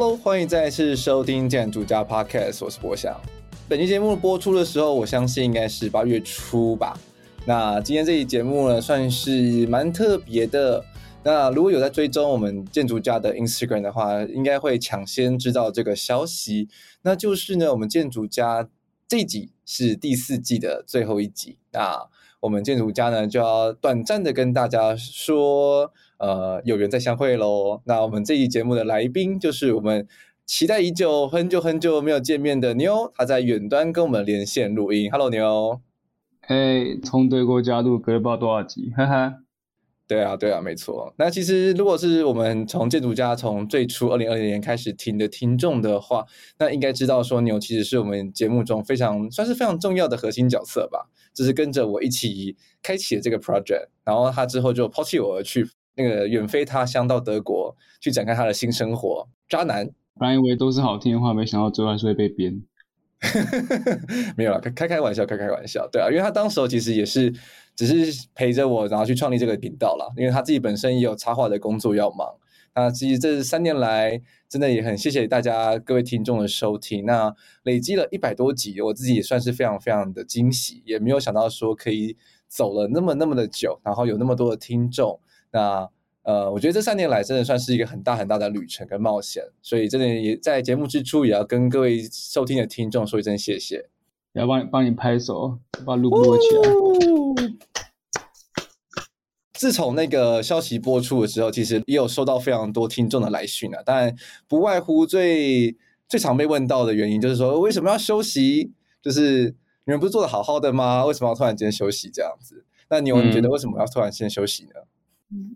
Hello，欢迎再次收听建筑家 Podcast，我是博翔。本期节目播出的时候，我相信应该是八月初吧。那今天这期节目呢，算是蛮特别的。那如果有在追踪我们建筑家的 Instagram 的话，应该会抢先知道这个消息。那就是呢，我们建筑家这一集是第四季的最后一集。那我们建筑家呢，就要短暂的跟大家说。呃，有缘再相会喽。那我们这一节目的来宾就是我们期待已久、很久很久没有见面的牛，他在远端跟我们连线录音。Hello，牛。嘿，从德国加入隔了不知道多少集，哈哈。对啊，对啊，没错。那其实如果是我们从建筑家从最初二零二零年开始听的听众的话，那应该知道说牛其实是我们节目中非常算是非常重要的核心角色吧。就是跟着我一起开启了这个 project，然后他之后就抛弃我而去。那个远飞他乡到德国去展开他的新生活，渣男。本来以为都是好听的话，没想到最后还是会被编。没有啦，开开玩笑，开开玩笑。对啊，因为他当时候其实也是只是陪着我，然后去创立这个频道啦。因为他自己本身也有插画的工作要忙。那其实这三年来，真的也很谢谢大家各位听众的收听。那累积了一百多集，我自己也算是非常非常的惊喜，也没有想到说可以走了那么那么的久，然后有那么多的听众。那呃，我觉得这三年来真的算是一个很大很大的旅程跟冒险，所以真的也在节目之初也要跟各位收听的听众说一声谢谢，也要帮你帮你拍手，把录录起来。哦。自从那个消息播出的时候，其实也有收到非常多听众的来讯啊，当然不外乎最最常被问到的原因就是说，为什么要休息？就是你们不是做的好好的吗？为什么要突然间休息这样子？那你有你觉得为什么要突然间休息呢？嗯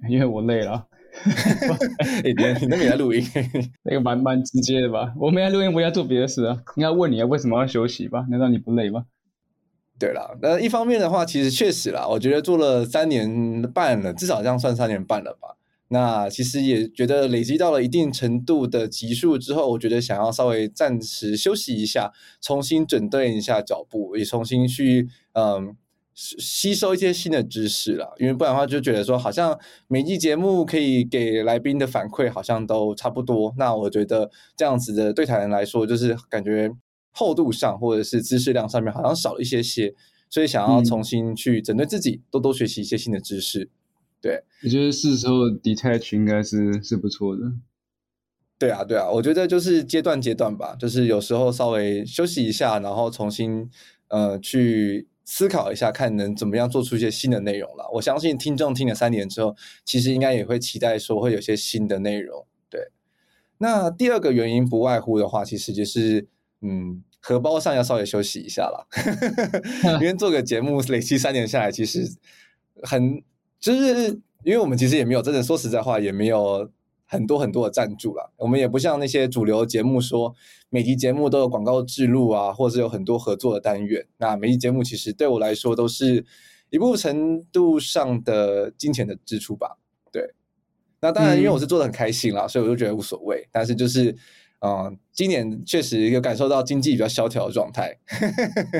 因为我累了，哎，你那边在录音，那个蛮蛮直接的吧？我没在录音，我要做别的事啊。应该问你啊，为什么要休息吧？难道你不累吗？对啦，那一方面的话，其实确实啦，我觉得做了三年半了，至少这样算三年半了吧。那其实也觉得累积到了一定程度的级数之后，我觉得想要稍微暂时休息一下，重新整顿一下脚步，也重新去嗯。吸收一些新的知识了，因为不然的话就觉得说，好像每期节目可以给来宾的反馈好像都差不多。那我觉得这样子的对台人来说，就是感觉厚度上或者是知识量上面好像少了一些些，所以想要重新去整顿自己，多多学习一些新的知识。对，我觉得是时候 detach 应该是是不错的。对啊，对啊，我觉得就是阶段阶段吧，就是有时候稍微休息一下，然后重新呃去。思考一下，看能怎么样做出一些新的内容了。我相信听众听了三年之后，其实应该也会期待说会有些新的内容。对，那第二个原因不外乎的话，其实就是嗯，荷包上要稍微休息一下了。因为做个节目累积三年下来，其实很就是因为我们其实也没有真的说实在话，也没有。很多很多的赞助了，我们也不像那些主流节目说每集节目都有广告植入啊，或者是有很多合作的单元。那每集节目其实对我来说都是一部分程度上的金钱的支出吧。对，那当然因为我是做的很开心啦，嗯、所以我就觉得无所谓。但是就是，嗯、呃，今年确实有感受到经济比较萧条的状态。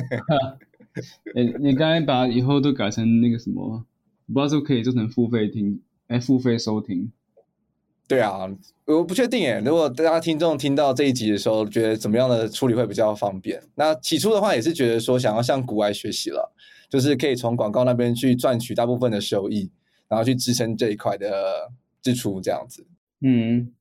你你刚才把以后都改成那个什么，不知道是不是可以做成付费听，哎，付费收听。对啊，我不确定诶。如果大家听众听到这一集的时候，觉得怎么样的处理会比较方便？那起初的话也是觉得说想要向国外学习了，就是可以从广告那边去赚取大部分的收益，然后去支撑这一块的支出，这样子。嗯，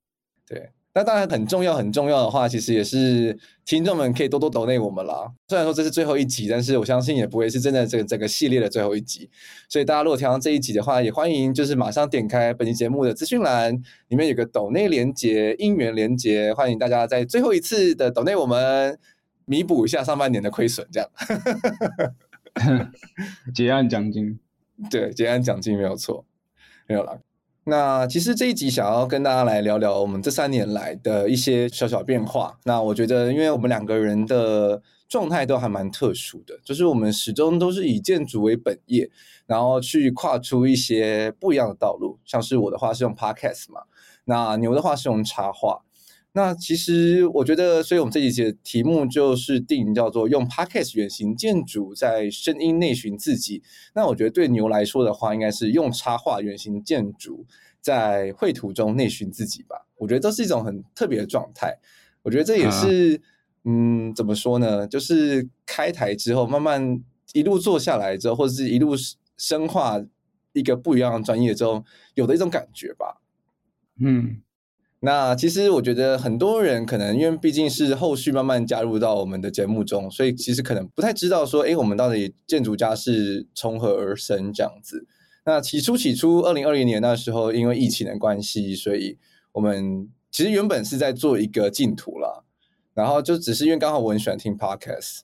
对。那当然很重要，很重要的话，其实也是听众们可以多多抖内我们啦。虽然说这是最后一集，但是我相信也不会是真的这个整个系列的最后一集。所以大家如果听到这一集的话，也欢迎就是马上点开本期节目的资讯栏，里面有个抖内连接、应援连接，欢迎大家在最后一次的抖内我们弥补一下上半年的亏损，这样。结案奖金，对，结案奖金没有错，没有啦。那其实这一集想要跟大家来聊聊我们这三年来的一些小小变化。那我觉得，因为我们两个人的状态都还蛮特殊的，就是我们始终都是以建筑为本业，然后去跨出一些不一样的道路。像是我的话是用 Podcast 嘛，那牛的话是用插画。那其实我觉得，所以我们这一集的题目就是定叫做“用 Podcast 原型建筑，在声音内寻自己”。那我觉得对牛来说的话，应该是用插画原型建筑，在绘图中内寻自己吧。我觉得这是一种很特别的状态。我觉得这也是，啊、嗯，怎么说呢？就是开台之后，慢慢一路做下来之后，或者是一路深化一个不一样的专业之后，有的一种感觉吧。嗯。那其实我觉得很多人可能因为毕竟是后续慢慢加入到我们的节目中，所以其实可能不太知道说，哎，我们到底建筑家是从何而生这样子。那起初起初，二零二零年那时候，因为疫情的关系，所以我们其实原本是在做一个净土啦，然后就只是因为刚好我很喜欢听 podcast，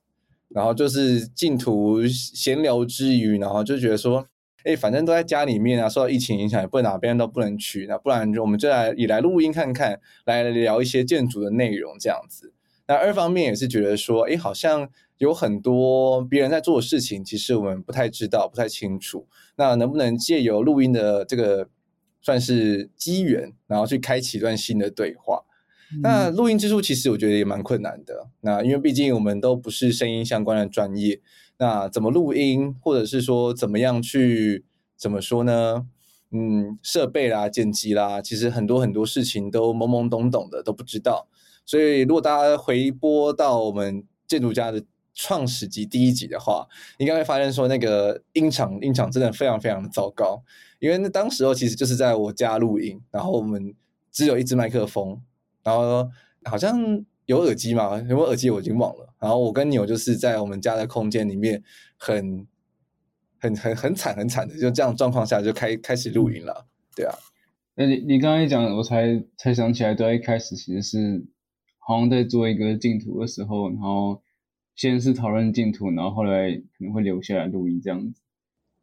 然后就是净土闲聊之余，然后就觉得说。哎，反正都在家里面啊，受到疫情影响，也不能哪边都不能去。那不然就我们就来也来录音看看，来聊一些建筑的内容这样子。那二方面也是觉得说，哎，好像有很多别人在做的事情，其实我们不太知道，不太清楚。那能不能借由录音的这个算是机缘，然后去开启一段新的对话？嗯、那录音之初，其实我觉得也蛮困难的。那因为毕竟我们都不是声音相关的专业。那怎么录音，或者是说怎么样去怎么说呢？嗯，设备啦、剪辑啦，其实很多很多事情都懵懵懂懂的，都不知道。所以如果大家回播到我们建筑家的创始集第一集的话，应该会发现说那个音场音场真的非常非常的糟糕。因为那当时候其实就是在我家录音，然后我们只有一支麦克风，然后好像。有耳机嘛？有没有耳机？我已经忘了。然后我跟牛就是在我们家的空间里面很，很很很很惨很惨的，就这样状况下就开开始录音了。对啊，那你你刚刚一讲，我才才想起来，对，一开始其实是好像在做一个净土的时候，然后先是讨论净土，然后后来可能会留下来录音这样子。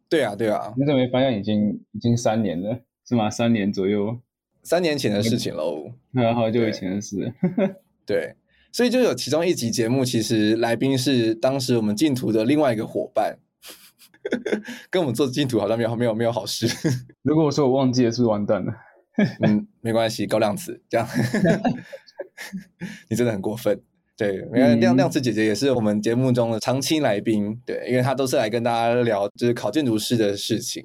对啊，对啊。你怎么没发现已经已经三年了？是吗？三年左右，三年前的事情喽。那好久以前的事。对，所以就有其中一集节目，其实来宾是当时我们竞图的另外一个伙伴，跟我们做竞图好像没有没有没有好事。如果我说我忘记了，是不是完蛋了？嗯，没关系，高亮子这样，你真的很过分。对，因为亮亮子姐姐也是我们节目中的长期来宾，对，因为她都是来跟大家聊就是考建筑师的事情，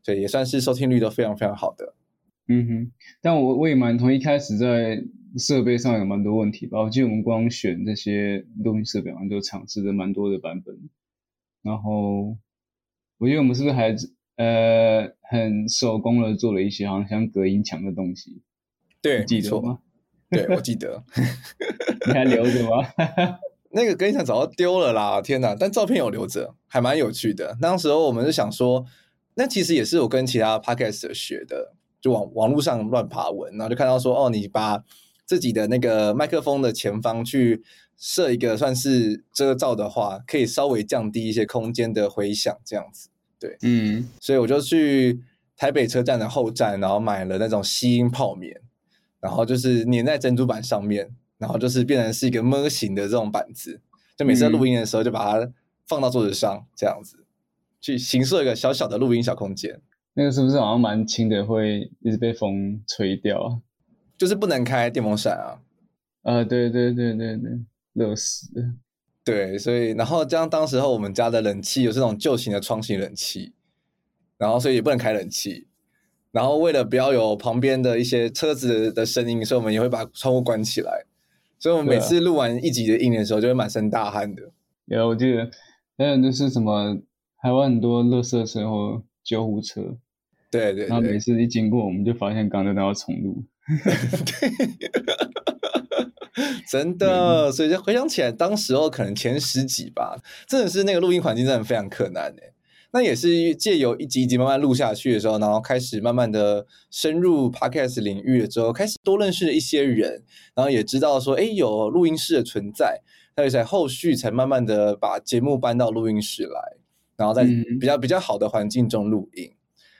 所以也算是收听率都非常非常好的。嗯哼，但我我也蛮同意，一开始在设备上有蛮多问题吧。我记得我们光选这些录音设备，好像就尝试了蛮多的版本。然后，我觉得我们是不是还呃很手工的做了一些好像像隔音墙的东西？对，记得吗？对，我记得。你还留着吗？那个隔音墙早就丢了啦！天哪，但照片有留着，还蛮有趣的。那时候我们是想说，那其实也是我跟其他 Podcast 学的。就网网络上乱爬文，然后就看到说，哦，你把自己的那个麦克风的前方去设一个算是遮罩的话，可以稍微降低一些空间的回响，这样子。对，嗯，所以我就去台北车站的后站，然后买了那种吸音泡棉，然后就是粘在珍珠板上面，然后就是变成是一个模型的这种板子，就每次在录音的时候就把它放到桌子上，这样子去形设一个小小的录音小空间。那个是不是好像蛮轻的，会一直被风吹掉？就是不能开电风扇啊！啊，对对对对对，热死！对，所以然后这样，当时候我们家的冷气有这种旧型的窗型冷气，然后所以也不能开冷气。然后为了不要有旁边的一些车子的声音，所以我们也会把窗户关起来。所以我们每次录完一集的音的时候，就会满身大汗的。有，我记得还有就是什么，台湾很多垃圾车或救护车。对，对对，然后每次一经过，我们就发现刚才那要重录。对，真的，所以就回想起来，当时候可能前十集吧，真的是那个录音环境真的非常困难诶。那也是借由一集一集慢慢录下去的时候，然后开始慢慢的深入 Podcast 领域了之后，开始多认识了一些人，然后也知道说，哎，有录音室的存在，那就在后续才慢慢的把节目搬到录音室来，然后在比较比较好的环境中录音。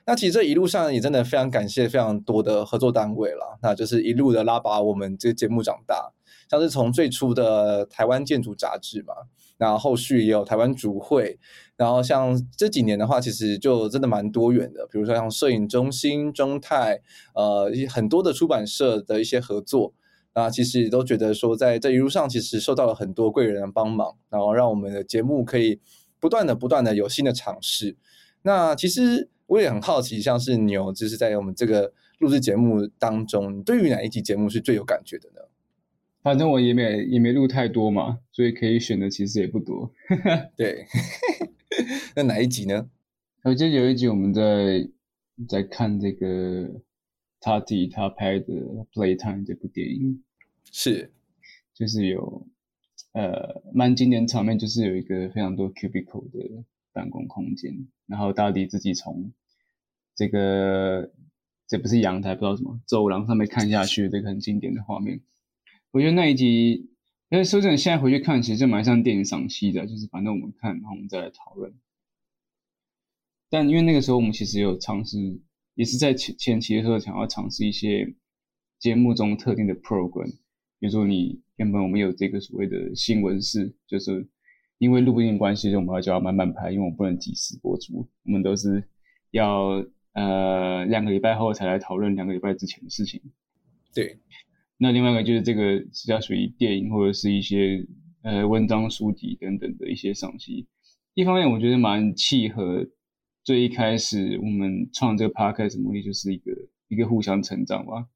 那其实这一路上也真的非常感谢非常多的合作单位了，那就是一路的拉拔我们这个节目长大，像是从最初的台湾建筑杂志嘛，然后后续也有台湾主会，然后像这几年的话，其实就真的蛮多元的，比如说像摄影中心、中泰，呃，很多的出版社的一些合作，那其实都觉得说在这一路上其实受到了很多贵人的帮忙，然后让我们的节目可以不断的不断的有新的尝试，那其实。我也很好奇，像是牛，就是在我们这个录制节目当中，对于哪一集节目是最有感觉的呢？反正我也没也没录太多嘛，所以可以选的其实也不多。对，那哪一集呢？我记得有一集我们在在看这个他自己他拍的《Playtime》这部电影，是，就是有呃蛮经典场面，就是有一个非常多 cubicle 的办公空间，然后到底自己从这个这不是阳台，不知道什么走廊上面看下去，这个很经典的画面。我觉得那一集，因为说真的，现在回去看，其实就蛮像电影赏析的，就是反正我们看，然后我们再来讨论。但因为那个时候我们其实有尝试，也是在前前期的时候想要尝试一些节目中特定的 program，比如说你原本我们有这个所谓的新闻室，就是因为录音关系，就我们要就要慢慢拍，因为我们不能及时播出，我们都是要呃两个礼拜后才来讨论两个礼拜之前的事情。对，那另外一个就是这个是要属于电影或者是一些呃文章书籍等等的一些赏析，一方面我觉得蛮契合。最一开始，我们创这个 podcast 目的就是一个一个互相成长吧。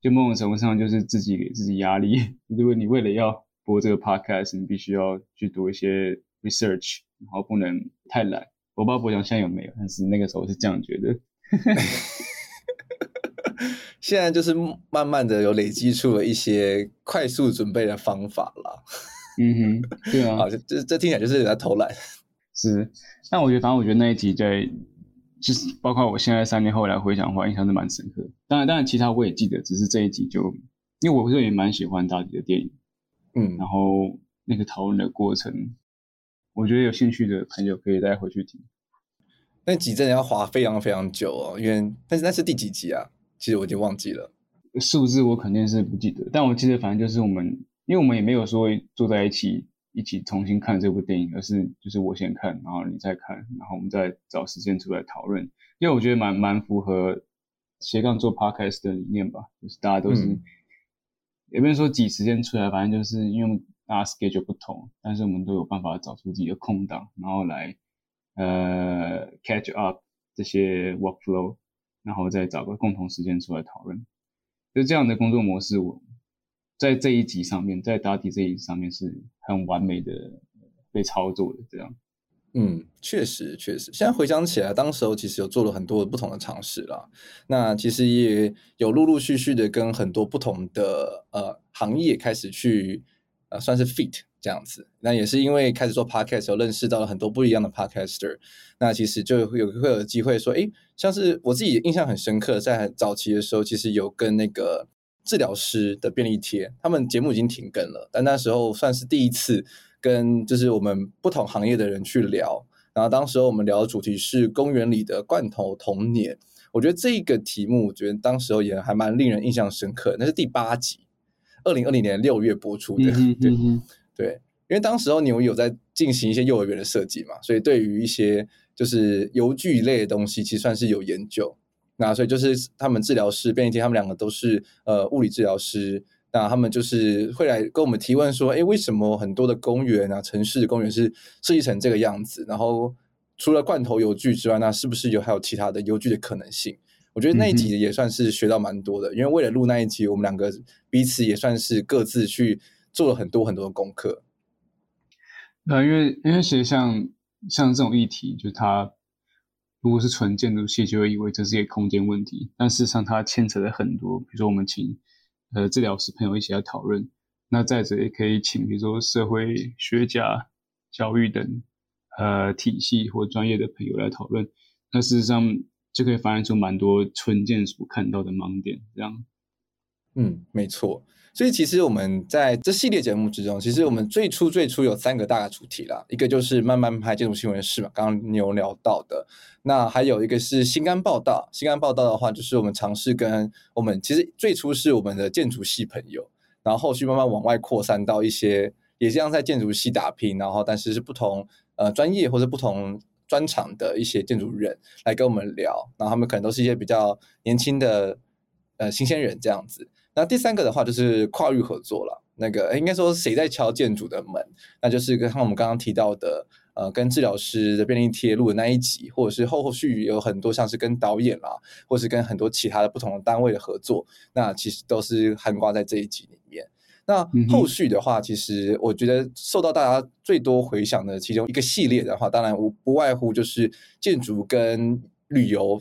就某种程度上，就是自己给自己压力。如果你为了要播这个 podcast，你必须要去读一些 research，然后不能太懒。我不知道博翔现在有没有，但是那个时候是这样觉得。现在就是慢慢的有累积出了一些快速准备的方法了。嗯哼，对啊，这这这听起来就是在偷懒。是，但我觉得，反正我觉得那一集在，就是包括我现在三年后来回想的话，印象是蛮深刻。当然，当然其他我也记得，只是这一集就，因为我个人也蛮喜欢大迪的电影，嗯，然后那个讨论的过程，我觉得有兴趣的朋友可以再回去听。那集真的要花非常非常久哦，因为但是那是第几集啊？其实我已经忘记了，数字我肯定是不记得，但我记得反正就是我们，因为我们也没有说坐在一起。一起重新看这部电影，而是就是我先看，然后你再看，然后我们再找时间出来讨论。因为我觉得蛮蛮符合斜杠做 podcast 的理念吧，就是大家都是、嗯、也不能说挤时间出来，反正就是因为大家 schedule 不同，但是我们都有办法找出自己的空档，然后来呃 catch up 这些 workflow，然后再找个共同时间出来讨论。就这样的工作模式，我。在这一集上面，在答题这一集上面是很完美的被操作的，这样。嗯，确实确实。现在回想起来，当时候其实有做了很多不同的尝试啦。那其实也有陆陆续续的跟很多不同的呃行业开始去呃算是 fit 这样子。那也是因为开始做 podcast，有认识到了很多不一样的 podcaster。那其实就有会有机会说，诶，像是我自己印象很深刻，在早期的时候，其实有跟那个。治疗师的便利贴，他们节目已经停更了，但那时候算是第一次跟就是我们不同行业的人去聊。然后当时候我们聊的主题是公园里的罐头童年，我觉得这个题目，我觉得当时候也还蛮令人印象深刻。那是第八集，二零二零年六月播出的，嗯哼嗯对对，因为当时候你有有在进行一些幼儿园的设计嘛，所以对于一些就是游具类的东西，其实算是有研究。那所以就是他们治疗师便利贴，他们两个都是呃物理治疗师。那他们就是会来跟我们提问说，诶，为什么很多的公园啊，城市公园是设计成这个样子？然后除了罐头邮具之外，那是不是有还有其他的邮具的可能性？我觉得那一集也算是学到蛮多的，嗯、因为为了录那一集，我们两个彼此也算是各自去做了很多很多的功课。那因为因为其实像像这种议题，就是它。如果是纯建筑系，就会以为这是一个空间问题，但事实上它牵扯了很多，比如说我们请呃治疗师朋友一起来讨论，那再者也可以请比如说社会学家、教育等呃体系或专业的朋友来讨论，那事实上就可以反映出蛮多村建所看到的盲点，这样。嗯，没错。所以其实我们在这系列节目之中，其实我们最初最初有三个大的主题啦，一个就是慢慢拍建筑新闻室嘛，刚刚你有聊到的。那还有一个是新干报道，新干报道的话，就是我们尝试跟我们其实最初是我们的建筑系朋友，然后后续慢慢往外扩散到一些也这样在建筑系打拼，然后但是是不同呃专业或者不同专长的一些建筑人来跟我们聊，然后他们可能都是一些比较年轻的呃新鲜人这样子。那第三个的话就是跨域合作了，那个应该说谁在敲建筑的门，那就是跟我们刚刚提到的呃跟治疗师的便利贴录的那一集，或者是后后续有很多像是跟导演啦，或是跟很多其他的不同的单位的合作，那其实都是涵盖在这一集里面。那后续的话，其实我觉得受到大家最多回响的其中一个系列的话，当然无不外乎就是建筑跟旅游。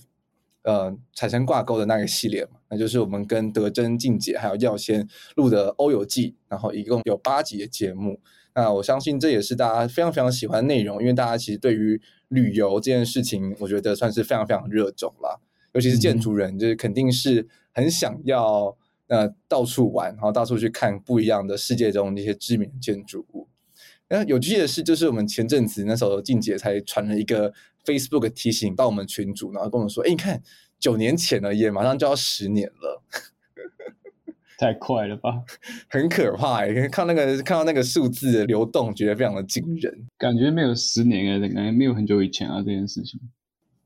呃，产生挂钩的那个系列嘛，那就是我们跟德珍、静姐还有耀先录的《欧游记》，然后一共有八集的节目。那我相信这也是大家非常非常喜欢的内容，因为大家其实对于旅游这件事情，我觉得算是非常非常热衷啦。尤其是建筑人，就是肯定是很想要呃到处玩，然后到处去看不一样的世界中那些知名建筑物。那有趣的是，就是我们前阵子那时候静姐才传了一个。Facebook 提醒到我们群主，然后跟我们说：“哎，你看，九年前了，也马上就要十年了，太快了吧，很可怕哎！看那个看到那个数字的流动，觉得非常的惊人，感觉没有十年啊，感觉没有很久以前啊，这件事情。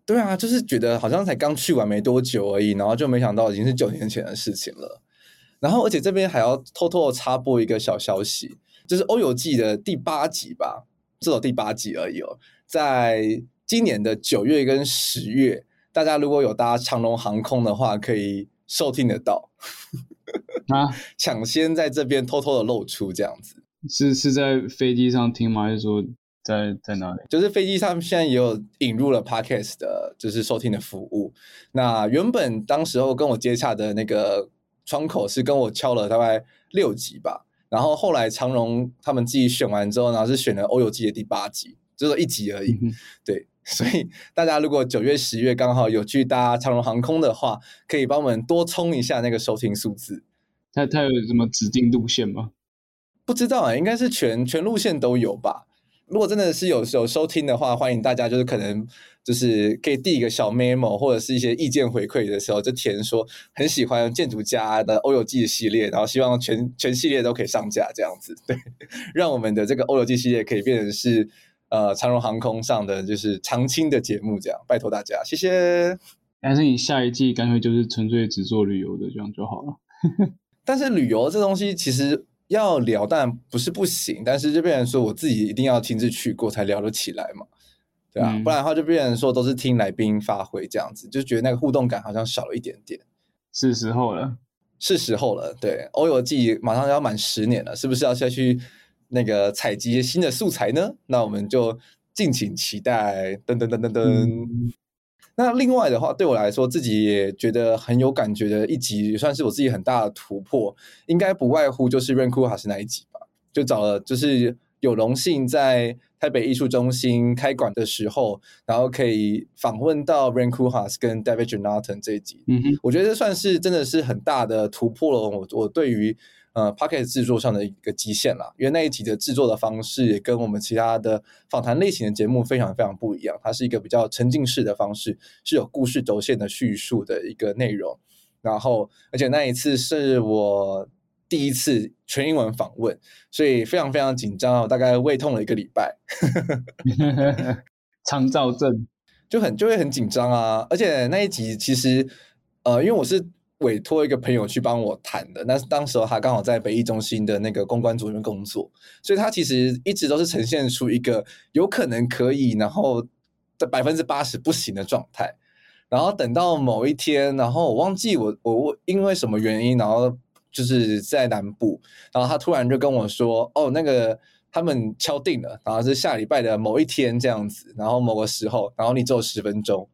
对啊，就是觉得好像才刚去完没多久而已，然后就没想到已经是九年前的事情了。然后，而且这边还要偷偷的插播一个小消息，就是《欧游记》的第八集吧，至少第八集而已哦，在。今年的九月跟十月，大家如果有搭长荣航空的话，可以收听得到啊，抢先在这边偷偷的露出这样子。是是在飞机上听吗？还是说在在哪里？就是飞机上现在也有引入了 Podcast 的，就是收听的服务。那原本当时候跟我接洽的那个窗口是跟我敲了大概六集吧，然后后来长荣他们自己选完之后，然后是选了《欧游记》的第八集，就是一集而已，嗯、对。所以大家如果九月、十月刚好有去搭长荣航空的话，可以帮我们多冲一下那个收听数字。它它有什么指定路线吗？不知道啊，应该是全全路线都有吧。如果真的是有有收听的话，欢迎大家就是可能就是可以递一个小 memo 或者是一些意见回馈的时候，就填说很喜欢建筑家的欧游记系列，然后希望全全系列都可以上架这样子，对，让我们的这个欧游记系列可以变成是。呃，长荣航空上的就是常青的节目，这样拜托大家，谢谢。但是你下一季干脆就是纯粹只做旅游的，这样就好了。但是旅游这东西其实要聊，但不是不行，但是就变成说我自己一定要亲自去过才聊得起来嘛，对啊，嗯、不然的话就变成说都是听来宾发挥这样子，就觉得那个互动感好像少了一点点。是时候了，是时候了。对，欧游记马上要满十年了，是不是要下去？那个采集新的素材呢？那我们就敬请期待。噔噔噔噔噔。嗯、那另外的话，对我来说，自己也觉得很有感觉的一集，也算是我自己很大的突破，应该不外乎就是 Koolhaas 那一集吧。就找了，就是有荣幸在台北艺术中心开馆的时候，然后可以访问到 Koolhaas 跟 David Jonathan 这一集。嗯哼，我觉得这算是真的是很大的突破了。我我对于。呃 Podcast 制作上的一个极限啦，因为那一集的制作的方式也跟我们其他的访谈类型的节目非常非常不一样，它是一个比较沉浸式的方式，是有故事轴线的叙述的一个内容。然后，而且那一次是我第一次全英文访问，所以非常非常紧张，我大概胃痛了一个礼拜。肠燥症就很就会很紧张啊，而且那一集其实呃，因为我是。委托一个朋友去帮我谈的，但是当时候他刚好在北艺中心的那个公关组里面工作，所以他其实一直都是呈现出一个有可能可以，然后的百分之八十不行的状态。然后等到某一天，然后我忘记我我因为什么原因，然后就是在南部，然后他突然就跟我说：“哦，那个他们敲定了，然后是下礼拜的某一天这样子，然后某个时候，然后你只有十分钟。”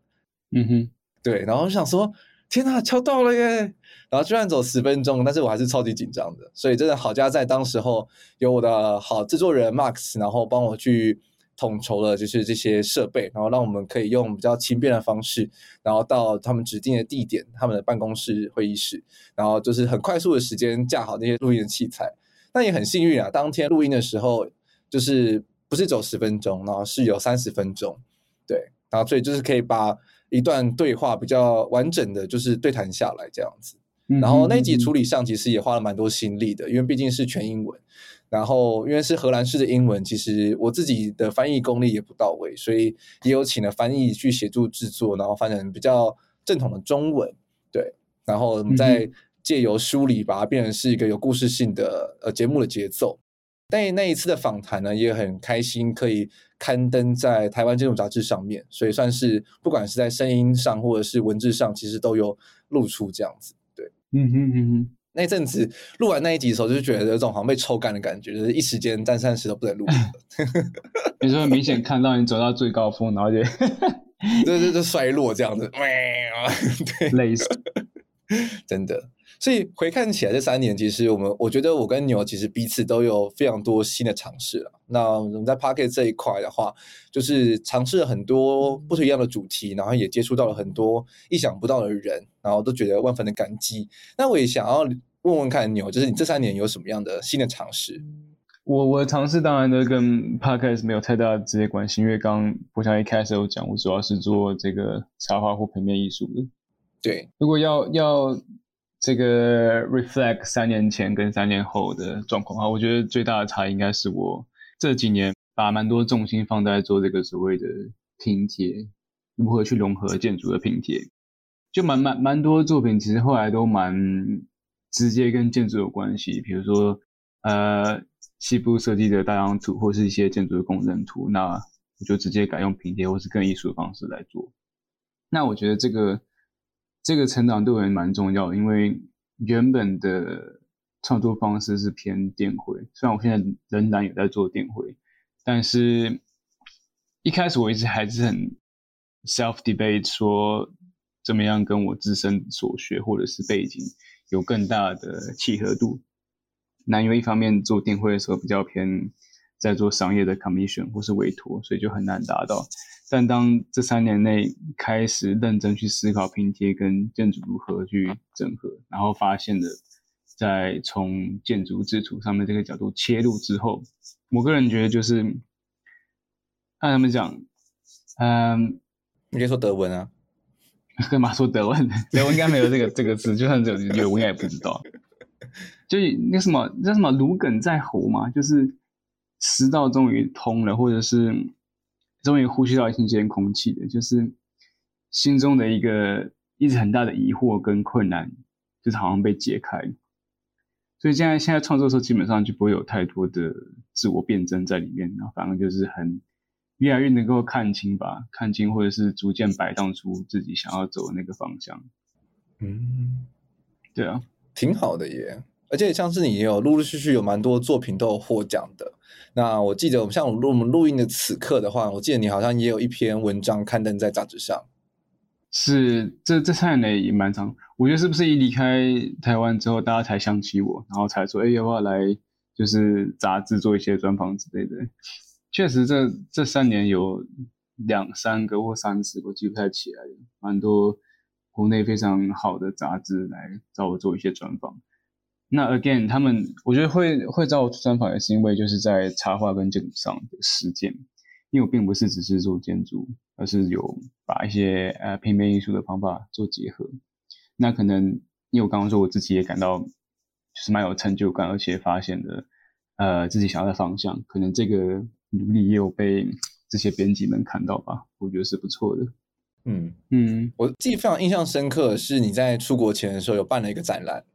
嗯哼，对，然后我想说。天呐，敲到了耶！然后居然走十分钟，但是我还是超级紧张的。所以真的好家在当时候有我的好制作人 Max，然后帮我去统筹了，就是这些设备，然后让我们可以用比较轻便的方式，然后到他们指定的地点，他们的办公室会议室，然后就是很快速的时间架好那些录音的器材。但也很幸运啊，当天录音的时候就是不是走十分钟，然后是有三十分钟，对，然后所以就是可以把。一段对话比较完整的就是对谈下来这样子，然后那集处理上其实也花了蛮多心力的，因为毕竟是全英文，然后因为是荷兰式的英文，其实我自己的翻译功力也不到位，所以也有请了翻译去协助制作，然后翻成比较正统的中文，对，然后我们再借由梳理把它变成是一个有故事性的呃节目的节奏。但那一次的访谈呢，也很开心可以刊登在台湾金融杂志上面，所以算是不管是在声音上或者是文字上，其实都有露出这样子。对，嗯哼嗯哼。那阵子录完那一集的时候，就觉得有种好像被抽干的感觉，就是一时间三三十都不能录。你说明显看到你走到最高峰，然后就对对对衰落这样子，对，累死，真的。所以回看起来这三年，其实我们我觉得我跟牛其实彼此都有非常多新的尝试了。那我们在 Pocket 这一块的话，就是尝试了很多不同一样的主题，然后也接触到了很多意想不到的人，然后都觉得万分的感激。那我也想要问问看牛，就是你这三年有什么样的新的尝试？我我的尝试当然都跟 Podcast 没有太大的直接关系，因为刚刚我像一开始有讲，我主要是做这个插画或平面艺术的。对，如果要要。这个 reflect 三年前跟三年后的状况哈，我觉得最大的差异应该是我这几年把蛮多重心放在做这个所谓的拼贴，如何去融合建筑的拼贴，就蛮蛮蛮多作品其实后来都蛮直接跟建筑有关系，比如说呃西部设计的大洋图或是一些建筑的工程图，那我就直接改用拼贴或是更艺术的方式来做，那我觉得这个。这个成长对我也蛮重要的，因为原本的创作方式是偏电绘，虽然我现在仍然有在做电绘，但是一开始我一直还是很 self debate，说怎么样跟我自身所学或者是背景有更大的契合度。那因为一方面做电绘的时候比较偏在做商业的 commission 或是委托，所以就很难达到。但当这三年内开始认真去思考拼贴跟建筑如何去整合，然后发现的在从建筑制图上面这个角度切入之后，我个人觉得就是按他们讲，嗯，你可以说德文啊？干嘛说德文？德文应该没有这个这个字，就算有有我应该也不知道。就那什么那什么芦梗在喉嘛，就是食道终于通了，或者是。终于呼吸到新鲜空气的，就是心中的一个一直很大的疑惑跟困难，就是好像被解开。所以现在现在创作的时候，基本上就不会有太多的自我辩证在里面，然后反而就是很越来越能够看清吧，看清或者是逐渐摆荡出自己想要走的那个方向。嗯，对啊，挺好的耶。而且像是你也有陆陆续续有蛮多作品都有获奖的。那我记得，我们像我们录音的此刻的话，我记得你好像也有一篇文章刊登在杂志上。是，这这三年也蛮长。我觉得是不是一离开台湾之后，大家才想起我，然后才说，哎，要不要来就是杂志做一些专访之类的？确实这，这三年有两三个或三四个，记不太起来，蛮多国内非常好的杂志来找我做一些专访。那 again，他们我觉得会会找我做专访，也是因为就是在插画跟建筑上的实践，因为我并不是只是做建筑，而是有把一些呃平面艺术的方法做结合。那可能因为我刚刚说我自己也感到就是蛮有成就感，而且发现了呃自己想要的方向，可能这个努力也有被这些编辑们看到吧，我觉得是不错的。嗯嗯，我自己非常印象深刻的是你在出国前的时候有办了一个展览。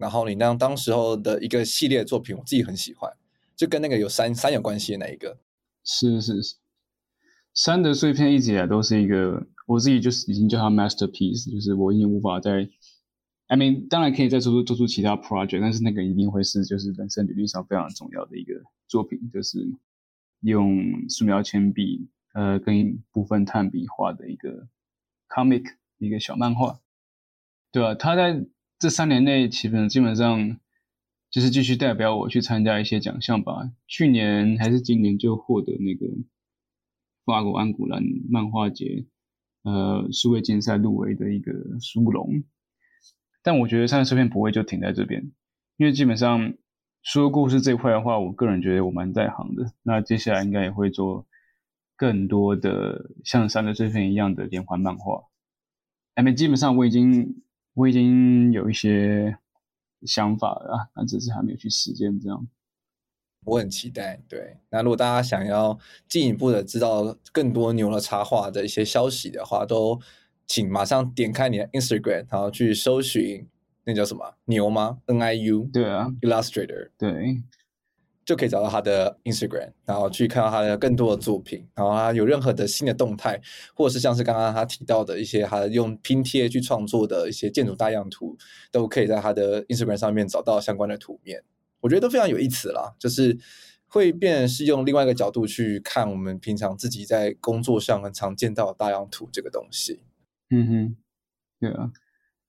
然后你当当时候的一个系列作品，我自己很喜欢，就跟那个有山山有关系的那一个。是是是，山的碎片一直以来都是一个，我自己就是已经叫它 masterpiece，就是我已经无法再，I mean，当然可以再做出做出其他 project，但是那个一定会是就是人生履历上非常重要的一个作品，就是用素描铅笔呃跟部分炭笔画的一个 comic 一个小漫画，对吧？他在。这三年内，基本基本上就是继续代表我去参加一些奖项吧。去年还是今年就获得那个法国安古兰漫画节呃数位竞赛入围的一个殊荣。但我觉得三十碎片不会就停在这边，因为基本上说故事这块的话，我个人觉得我蛮在行的。那接下来应该也会做更多的像三十碎片一样的连环漫画。哎，基本上我已经。我已经有一些想法了，但只是还没有去实践。这样，我很期待。对，那如果大家想要进一步的知道更多牛的插画的一些消息的话，都请马上点开你的 Instagram，然后去搜寻那叫什么牛吗？N I U 对啊，Illustrator 对。就可以找到他的 Instagram，然后去看到他的更多的作品。然后他有任何的新的动态，或者是像是刚刚他提到的一些他用拼贴去创作的一些建筑大样图，都可以在他的 Instagram 上面找到相关的图面。我觉得都非常有意思啦，就是会变成是用另外一个角度去看我们平常自己在工作上很常见到的大样图这个东西。嗯哼，对啊，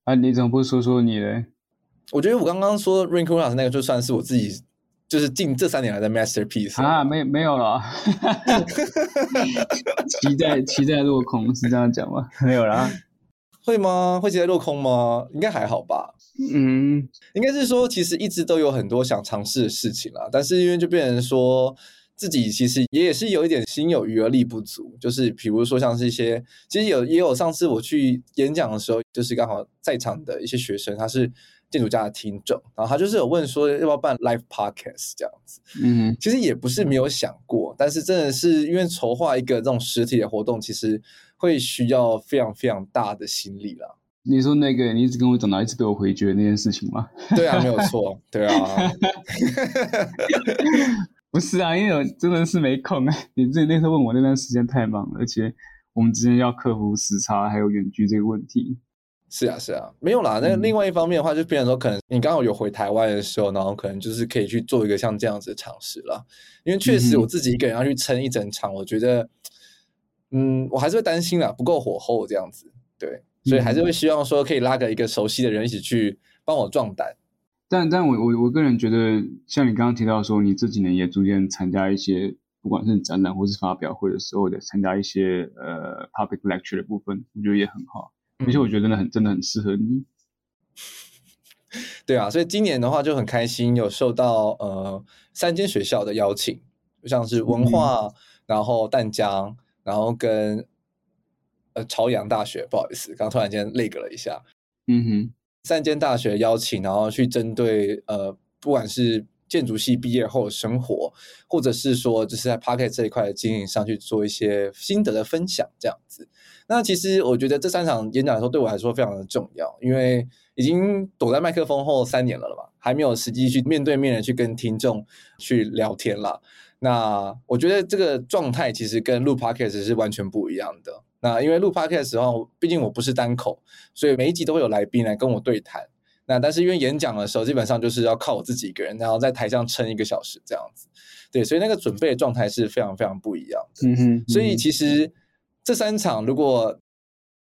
啊，你怎么不说说你嘞？我觉得我刚刚说 Rain Koolhaas 那个就算是我自己。就是近这三年来的 masterpiece 啊，没没有了，期待期待落空是这样讲吗？没有啦，会吗？会期待落空吗？应该还好吧。嗯，应该是说其实一直都有很多想尝试的事情啦，但是因为就变成说自己其实也也是有一点心有余而力不足，就是比如说像是一些，其实有也有上次我去演讲的时候，就是刚好在场的一些学生，他是。建筑家的听众，然后他就是有问说要不要办 live podcast 这样子，嗯，其实也不是没有想过，但是真的是因为筹划一个这种实体的活动，其实会需要非常非常大的心力啦。你说那个你一直跟我讲到一直被我回绝那件事情吗？对啊，没有错，对啊，不是啊，因为我真的是没空啊。你自己那时候问我那段时间太忙了，而且我们之间要克服时差还有远距这个问题。是啊，是啊，没有啦。那另外一方面的话，就变成说，可能你刚好有回台湾的时候，然后可能就是可以去做一个像这样子的尝试了。因为确实我自己一个人要去撑一整场，我觉得，嗯，我还是会担心啦，不够火候这样子。对，所以还是会希望说可以拉个一个熟悉的人一起去帮我壮胆。但但我我我个人觉得，像你刚刚提到说，你这几年也逐渐参加一些，不管是展览或是发表会的时候的参加一些呃 public lecture 的部分，我觉得也很好。而且我觉得真的很真的很适合你，对啊，所以今年的话就很开心，有受到呃三间学校的邀请，就像是文化，嗯、然后淡江，然后跟呃朝阳大学，不好意思，刚突然间 lag 了一下，嗯哼，三间大学邀请，然后去针对呃不管是建筑系毕业后的生活，或者是说就是在 Pocket 这一块的经营上去做一些心得的分享，这样子。那其实我觉得这三场演讲来说，对我来说非常的重要，因为已经躲在麦克风后三年了了嘛，还没有实际去面对面的去跟听众去聊天了。那我觉得这个状态其实跟录 Podcast 是完全不一样的。那因为录 Podcast 的话，毕竟我不是单口，所以每一集都会有来宾来跟我对谈。那但是因为演讲的时候，基本上就是要靠我自己一个人，然后在台上撑一个小时这样子。对，所以那个准备的状态是非常非常不一样的。嗯哼，所以其实。这三场如果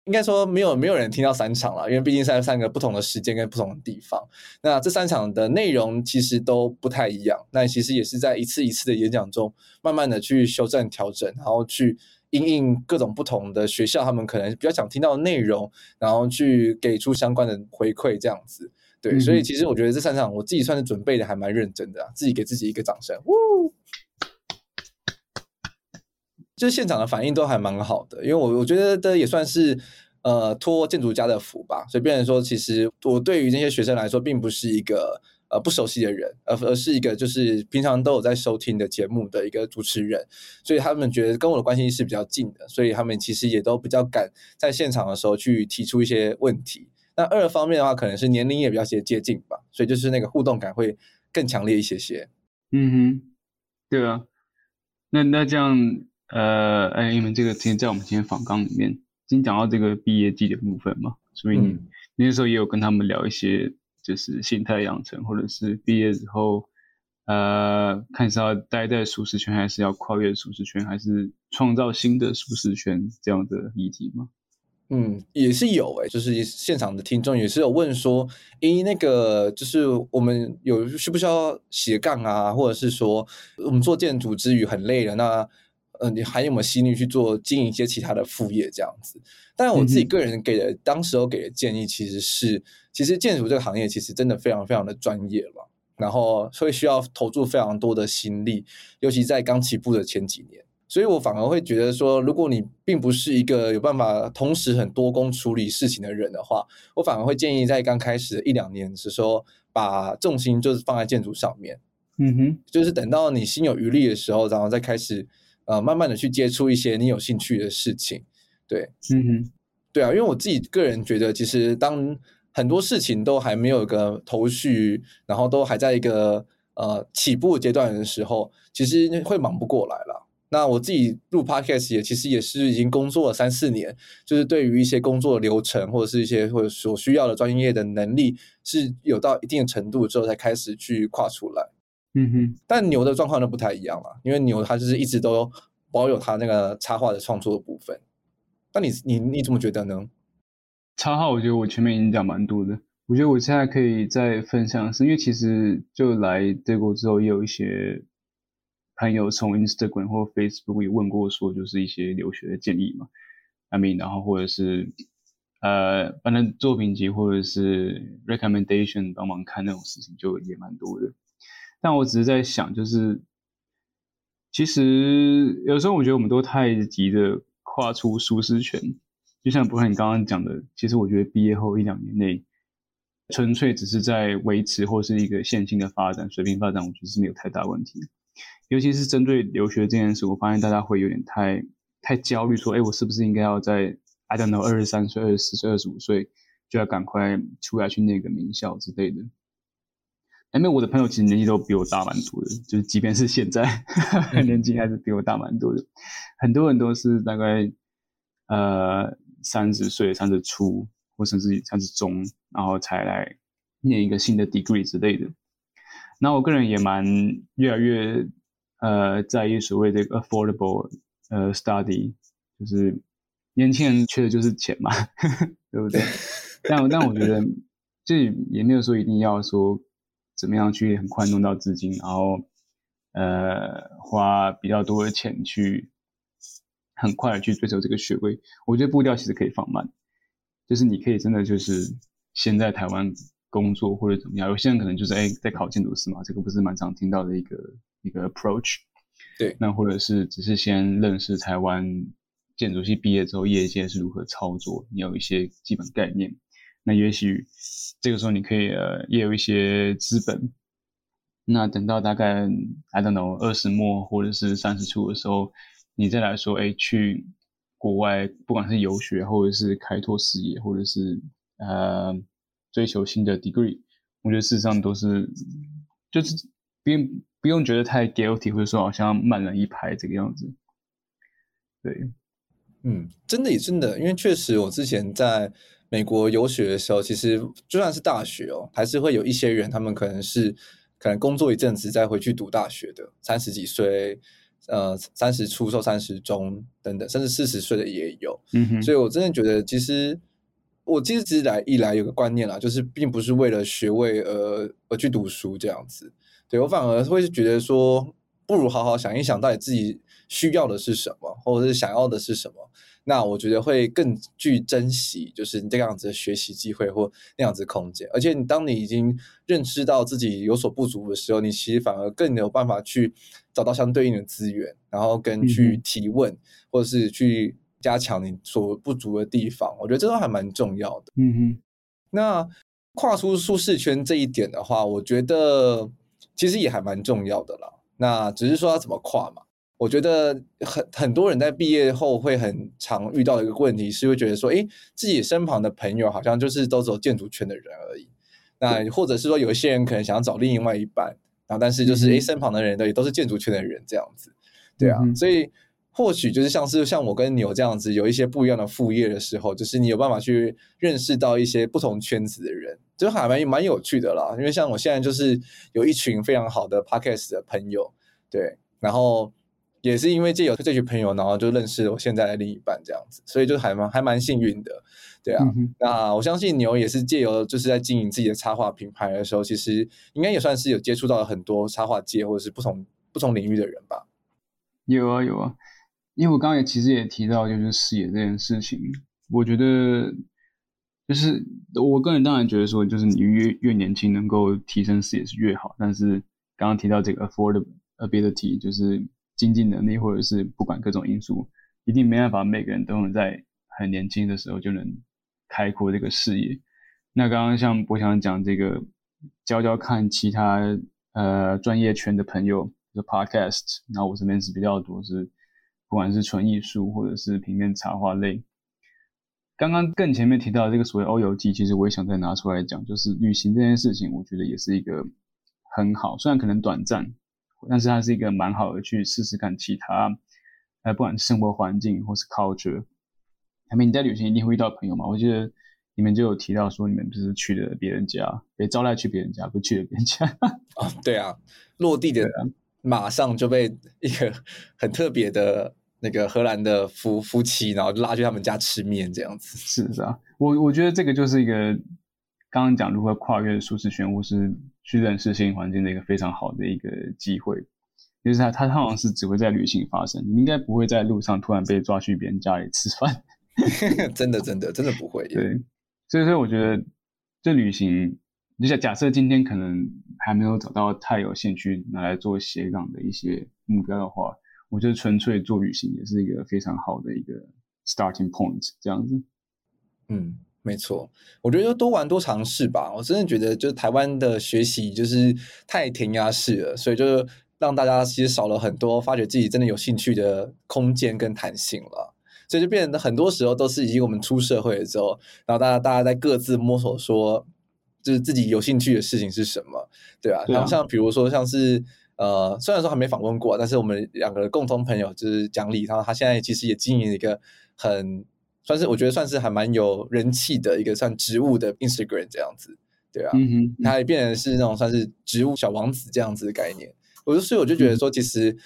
应该说没有没有人听到三场了，因为毕竟是在三个不同的时间跟不同的地方。那这三场的内容其实都不太一样。那其实也是在一次一次的演讲中，慢慢的去修正调整，然后去因应各种不同的学校他们可能比较想听到的内容，然后去给出相关的回馈这样子。对，嗯、所以其实我觉得这三场我自己算是准备的还蛮认真的啊，自己给自己一个掌声。就是现场的反应都还蛮好的，因为我我觉得这也算是呃托建筑家的福吧，所以变成说，其实我对于那些学生来说，并不是一个呃不熟悉的人，而而是一个就是平常都有在收听的节目的一个主持人，所以他们觉得跟我的关系是比较近的，所以他们其实也都比较敢在现场的时候去提出一些问题。那二方面的话，可能是年龄也比较接接近吧，所以就是那个互动感会更强烈一些些。嗯哼，对啊，那那这样。呃，哎，因为这个今天在我们今天访纲里面，已经讲到这个毕业季的部分嘛，所以你那时候也有跟他们聊一些，就是心态养成，或者是毕业之后，呃，看是要待在舒适圈，还是要跨越舒适圈，还是创造新的舒适圈这样的议题吗？嗯，也是有诶、欸，就是现场的听众也是有问说，诶，那个就是我们有需不需要斜杠啊，或者是说我们做建筑之余很累了，那嗯、呃，你还有没有心力去做经营一些其他的副业这样子？但我自己个人给的、嗯、当时候给的建议其实是，其实建筑这个行业其实真的非常非常的专业了，然后会需要投注非常多的心力，尤其在刚起步的前几年。所以我反而会觉得说，如果你并不是一个有办法同时很多工处理事情的人的话，我反而会建议在刚开始的一两年是说，把重心就是放在建筑上面。嗯哼，就是等到你心有余力的时候，然后再开始。呃，慢慢的去接触一些你有兴趣的事情，对，嗯哼，对啊，因为我自己个人觉得，其实当很多事情都还没有个头绪，然后都还在一个呃起步阶段的时候，其实会忙不过来了。那我自己录 podcast 也其实也是已经工作了三四年，就是对于一些工作流程或者是一些或者所需要的专业的能力是有到一定的程度之后才开始去跨出来。嗯哼，但牛的状况就不太一样了，因为牛它就是一直都保有它那个插画的创作的部分。那你你你怎么觉得呢？插画，我觉得我前面已经讲蛮多的。我觉得我现在可以再分享是，因为其实就来德国之后，也有一些朋友从 Instagram 或 Facebook 也问过，说就是一些留学的建议嘛。I mean，然后或者是呃，反正作品集或者是 recommendation 帮忙看那种事情，就也蛮多的。但我只是在想，就是其实有时候我觉得我们都太急着跨出舒适圈，就像博翰你刚刚讲的，其实我觉得毕业后一两年内，纯粹只是在维持或是一个线性的发展、水平发展，我觉得是没有太大问题。尤其是针对留学这件事，我发现大家会有点太太焦虑，说：“哎，我是不是应该要在 I don't know 二十三岁、二十四岁、二十五岁就要赶快出来去那个名校之类的？”因为我的朋友其实年纪都比我大蛮多的，就是即便是现在 年纪还是比我大蛮多的。很多人都是大概呃三十岁、三十初，或甚至三十中，然后才来念一个新的 degree 之类的。那我个人也蛮越来越呃在意所谓的 affordable 呃 study，就是年轻人缺的就是钱嘛，对不对？但但我觉得这也没有说一定要说。怎么样去很快弄到资金，然后呃花比较多的钱去很快的去追求这个学位？我觉得步调其实可以放慢，就是你可以真的就是先在台湾工作或者怎么样。有些人可能就是哎在考建筑师嘛，这个不是蛮常听到的一个一个 approach。对，那或者是只是先认识台湾建筑系毕业之后业界是如何操作，你有一些基本概念。那也许这个时候你可以呃也有一些资本，那等到大概 I don't know 二十末或者是三十初的时候，你再来说，哎，去国外不管是游学或者是开拓事业，或者是呃追求新的 degree，我觉得事实上都是就是不用不用觉得太 guilty，或者说好像慢了一拍这个样子。对，嗯，真的也真的，因为确实我之前在。美国游学的时候，其实就算是大学哦，还是会有一些人，他们可能是可能工作一阵子再回去读大学的，三十几岁，呃，三十出头、三十中等等，甚至四十岁的也有。嗯哼，所以我真的觉得，其实我其实一直来一来有个观念啦，就是并不是为了学位而而去读书这样子。对，我反而会觉得说，不如好好想一想，到底自己需要的是什么，或者是想要的是什么。那我觉得会更具珍惜，就是你这个样子的学习机会或那样子的空间。而且你当你已经认识到自己有所不足的时候，你其实反而更有办法去找到相对应的资源，然后跟去提问，嗯、或者是去加强你所不足的地方。我觉得这都还蛮重要的。嗯哼。那跨出舒适圈这一点的话，我觉得其实也还蛮重要的啦。那只是说要怎么跨嘛。我觉得很很多人在毕业后会很常遇到的一个问题是，会觉得说，诶，自己身旁的朋友好像就是都走建筑圈的人而已。那或者是说，有一些人可能想要找另外一半，然后但是就是，诶，身旁的人都也都是建筑圈的人这样子。对啊，所以或许就是像是像我跟牛这样子，有一些不一样的副业的时候，就是你有办法去认识到一些不同圈子的人，就还蛮蛮有趣的啦。因为像我现在就是有一群非常好的 Podcast 的朋友，对，然后。也是因为借由这群朋友，然后就认识了我现在的另一半，这样子，所以就还蛮还蛮幸运的，对啊。嗯、那我相信牛也是借由就是在经营自己的插画品牌的时候，其实应该也算是有接触到了很多插画界或者是不同不同领域的人吧。有啊有啊，因为我刚刚也其实也提到就是视野这件事情，我觉得就是我个人当然觉得说，就是你越越年轻能够提升视野是越好，但是刚刚提到这个 affordability 就是。经济能力，或者是不管各种因素，一定没办法每个人都能在很年轻的时候就能开阔这个视野。那刚刚像我想讲这个，教教看其他呃专业圈的朋友的 podcast，那我这边是比较多是，不管是纯艺术或者是平面插画类。刚刚更前面提到这个所谓欧游记，其实我也想再拿出来讲，就是旅行这件事情，我觉得也是一个很好，虽然可能短暂，但是它是一个蛮好的去试试看其他，呃，不管是生活环境或是 culture。还没你在旅行一定会遇到朋友嘛？我记得你们就有提到说，你们不是去了别人家，被招待去别人家，不去了别人家。哦，对啊，落地的人马上就被一个很特别的那个荷兰的夫夫妻，然后就拉去他们家吃面这样子。是是啊，我我觉得这个就是一个刚刚讲如何跨越舒适圈，或是去认识新环境的一个非常好的一个机会。就是他他好像是只会在旅行发生，你应该不会在路上突然被抓去别人家里吃饭。真的，真的，真的不会。对，所以说我觉得这旅行，你像假设今天可能还没有找到太有兴趣拿来做斜杠的一些目标的话，我觉得纯粹做旅行也是一个非常好的一个 starting point。这样子，嗯，没错。我觉得多玩多尝试吧。我真的觉得，就是台湾的学习就是太填鸭式了，所以就让大家其实少了很多发掘自己真的有兴趣的空间跟弹性了。所以就变得很多时候都是已经我们出社会了之后，然后大家大家在各自摸索说，就是自己有兴趣的事情是什么，对吧？啊。然后像比如说像是呃，虽然说还没访问过，但是我们两个共同朋友就是蒋李，然后他现在其实也经营一个很算是我觉得算是还蛮有人气的一个算植物的 Instagram 这样子，对啊，嗯哼，他也变成是那种算是植物小王子这样子的概念。我就所以我就觉得说，其实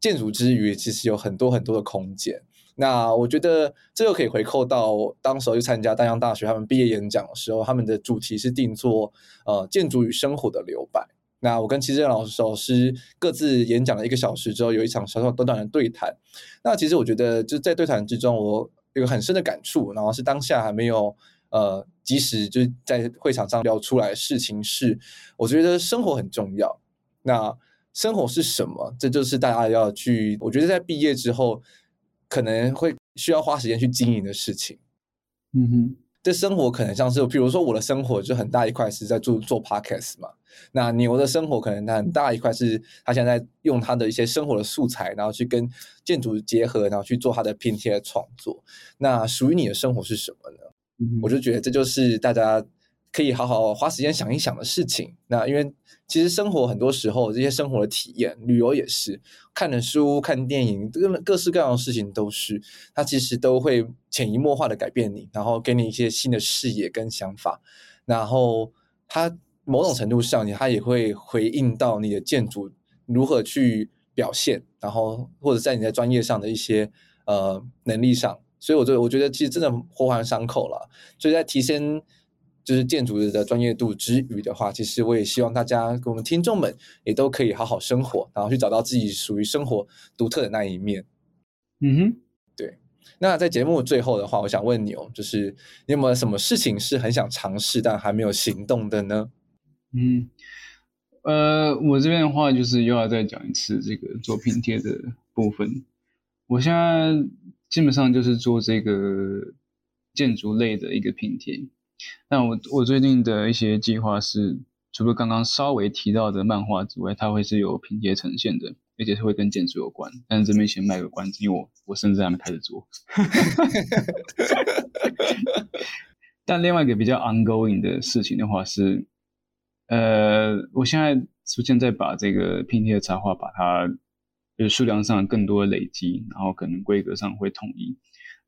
建筑之余，其实有很多很多的空间。那我觉得这又可以回扣到当时候去参加淡江大学他们毕业演讲的时候，他们的主题是定做呃建筑与生活的留白。那我跟齐志老师老师各自演讲了一个小时之后，有一场小小短短的对谈。那其实我觉得就在对谈之中，我有个很深的感触，然后是当下还没有呃及时就是在会场上聊出来的事情是，我觉得生活很重要。那生活是什么？这就是大家要去，我觉得在毕业之后。可能会需要花时间去经营的事情，嗯哼，这生活可能像是，比如说我的生活就很大一块是在做做 podcast 嘛，那牛的生活可能很大一块是他现在用他的一些生活的素材，然后去跟建筑结合，然后去做他的拼贴创作。那属于你的生活是什么呢？嗯，我就觉得这就是大家可以好好花时间想一想的事情。那因为。其实生活很多时候，这些生活的体验，旅游也是，看的书、看电影，各各式各样的事情都是，它其实都会潜移默化的改变你，然后给你一些新的视野跟想法，然后它某种程度上，你它也会回应到你的建筑如何去表现，然后或者在你在专业上的一些呃能力上，所以我就我觉得其实真的环环相扣了，所以在提升。就是建筑的专业度之余的话，其实我也希望大家跟我们听众们也都可以好好生活，然后去找到自己属于生活独特的那一面。嗯哼，对。那在节目最后的话，我想问你哦，就是你有没有什么事情是很想尝试但还没有行动的呢？嗯，呃，我这边的话就是又要再讲一次这个做拼贴的部分。我现在基本上就是做这个建筑类的一个拼贴。但我我最近的一些计划是，除了刚刚稍微提到的漫画之外，它会是有拼贴呈现的，而且是会跟建筑有关。但是这边先卖个关子，因为我我甚至还没开始做。但另外一个比较 ongoing 的事情的话是，呃，我现在逐渐在把这个拼贴的插画，把它就是数量上更多的累积，然后可能规格上会统一。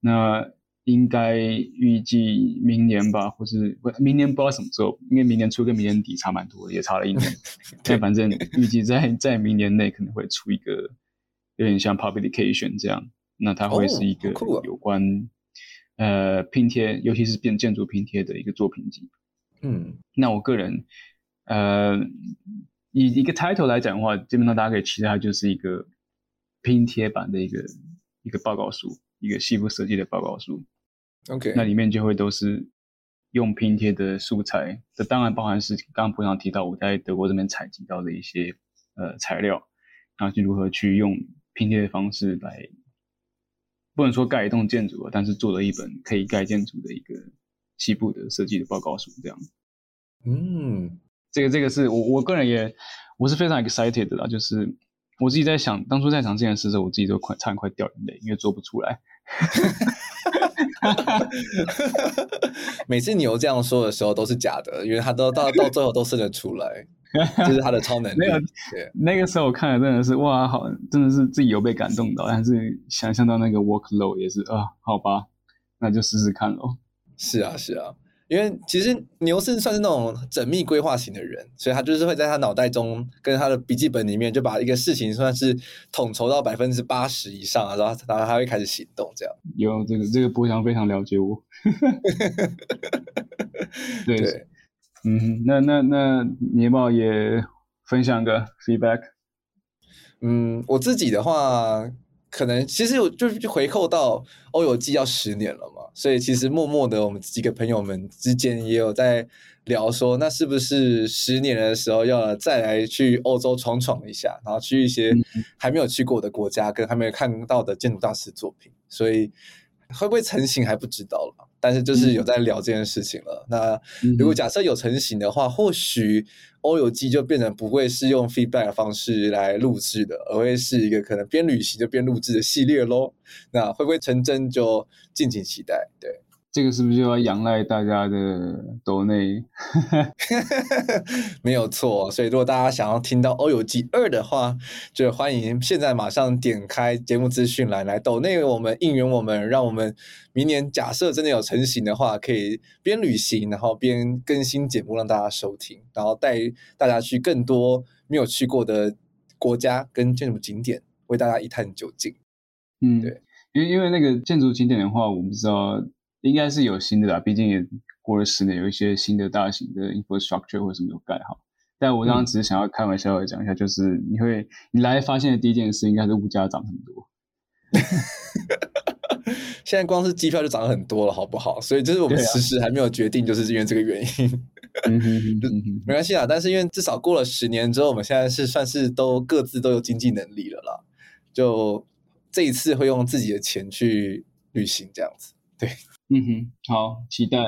那应该预计明年吧，或是不明年不知道什么时候，因为明年初跟明年底差蛮多的，也差了一年。但反正预计在在明年内可能会出一个有点像 publication 这样，那它会是一个有关、哦呃拼贴，尤其是变建筑拼贴的一个作品集。嗯，那我个人呃以一个 title 来讲的话，基本上大家可以期待它就是一个拼贴版的一个一个报告书，一个西部设计的报告书。OK，那里面就会都是用拼贴的素材，这当然包含是刚刚博洋提到我在德国这边采集到的一些呃材料，然后去如何去用拼贴的方式来，不能说盖一栋建筑，但是做了一本可以盖建筑的一个西部的设计的报告书，这样。嗯，这个这个是我我个人也我是非常 excited 的啦，就是我自己在想，当初在想这件事的时候，我自己都快差点快掉眼泪，因为做不出来。每次你有这样说的时候都是假的，因为他都到到最后都生得出来。这是他的超能力。那个时候我看了真的是哇，好，真的是自己有被感动到，但是想象到那个 workload 也是啊，好吧，那就试试看喽。是啊，是啊。因为其实牛是算是那种缜密规划型的人，所以他就是会在他脑袋中跟他的笔记本里面就把一个事情算是统筹到百分之八十以上啊，然后然后他会开始行动这样。有这个这个波翔非常了解我。对，对嗯，那那那你要不要也分享个 feedback？嗯，我自己的话。可能其实我就回扣到欧游记要十年了嘛，所以其实默默的我们几个朋友们之间也有在聊说，那是不是十年的时候要再来去欧洲闯闯一下，然后去一些还没有去过的国家，跟还没有看到的建筑大师作品，所以会不会成型还不知道了。但是就是有在聊这件事情了。那如果假设有成型的话，或许欧游记就变成不会是用 feedback 的方式来录制的，而会是一个可能边旅行就边录制的系列喽。那会不会成真，就敬请期待。对。这个是不是就要仰赖大家的抖内？没有错，所以如果大家想要听到《欧游记二》的话，就欢迎现在马上点开节目资讯栏来抖内我们应援我们，让我们明年假设真的有成型的话，可以边旅行然后边更新节目让大家收听，然后带大家去更多没有去过的国家跟建筑景点，为大家一探究竟。嗯，对，因为因为那个建筑景点的话，我们知道。应该是有新的啦，毕竟也过了十年，有一些新的大型的 infrastructure 或者什么有盖好。但我刚刚只是想要开玩笑的讲一下，就是你会你来发现的第一件事，应该是物价涨很多。现在光是机票就涨很多了，好不好？所以就是我们迟迟还没有决定，就是因为这个原因。就没关系啦，但是因为至少过了十年之后，我们现在是算是都各自都有经济能力了啦。就这一次会用自己的钱去旅行，这样子，对。嗯哼，好，期待，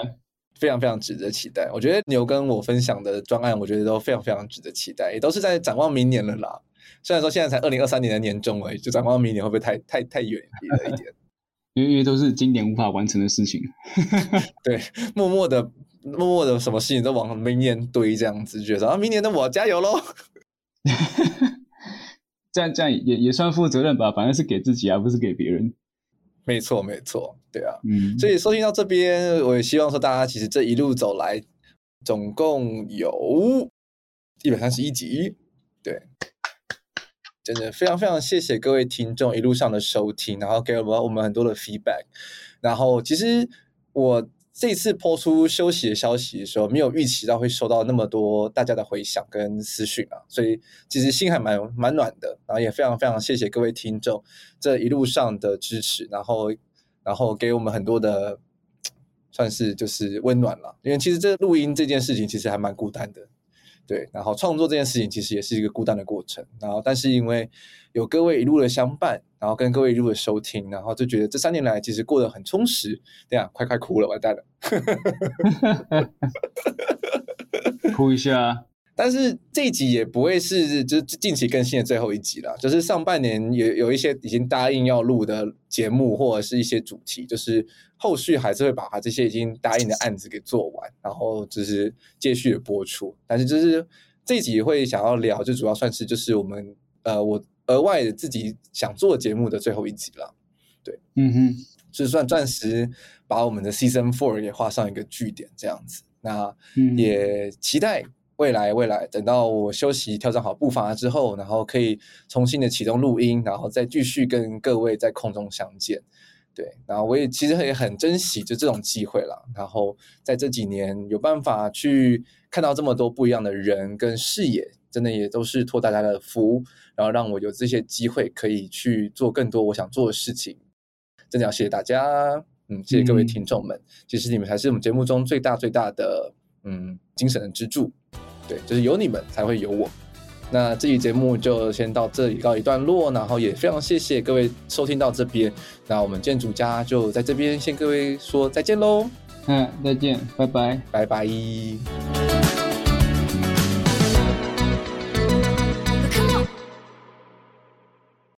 非常非常值得期待。我觉得牛跟我分享的专案，我觉得都非常非常值得期待，也都是在展望明年了啦。虽然说现在才二零二三年的年中而已，就展望明年会不会太太太远了一点？因为因为都是今年无法完成的事情。对，默默的默默的，什么事情都往明年堆，这样子觉得啊，明年的我加油喽！这样这样也也算负责任吧，反正是给自己，而不是给别人。没错，没错，对啊，嗯，所以收听到这边，我也希望说大家其实这一路走来，总共有一百三十一集，对，真的非常非常谢谢各位听众一路上的收听，然后给了我们很多的 feedback，然后其实我。这次抛出休息的消息的时候，没有预期到会收到那么多大家的回响跟私讯啊，所以其实心还蛮蛮暖的，然后也非常非常谢谢各位听众这一路上的支持，然后然后给我们很多的算是就是温暖了，因为其实这录音这件事情其实还蛮孤单的。对，然后创作这件事情其实也是一个孤单的过程，然后但是因为有各位一路的相伴，然后跟各位一路的收听，然后就觉得这三年来其实过得很充实。对啊，快快哭了，完蛋了，哭一下。但是这一集也不会是就是近期更新的最后一集了，就是上半年有有一些已经答应要录的节目或者是一些主题，就是后续还是会把它这些已经答应的案子给做完，然后就是继续的播出。但是就是这一集会想要聊，就主要算是就是我们呃我额外自己想做节目的最后一集了。对，嗯哼，就是算暂时把我们的 Season Four 也画上一个句点这样子。那也期待。未来，未来，等到我休息、调整好步伐之后，然后可以重新的启动录音，然后再继续跟各位在空中相见。对，然后我也其实也很珍惜就这种机会了。然后在这几年有办法去看到这么多不一样的人跟视野，真的也都是托大家的福，然后让我有这些机会可以去做更多我想做的事情。真的要谢谢大家，嗯，谢谢各位听众们。嗯、其实你们才是我们节目中最大最大的嗯精神的支柱。对，就是有你们才会有我。那这期节目就先到这里告一段落，然后也非常谢谢各位收听到这边。那我们建筑家就在这边先各位说再见喽。嗯，再见，拜拜，拜拜。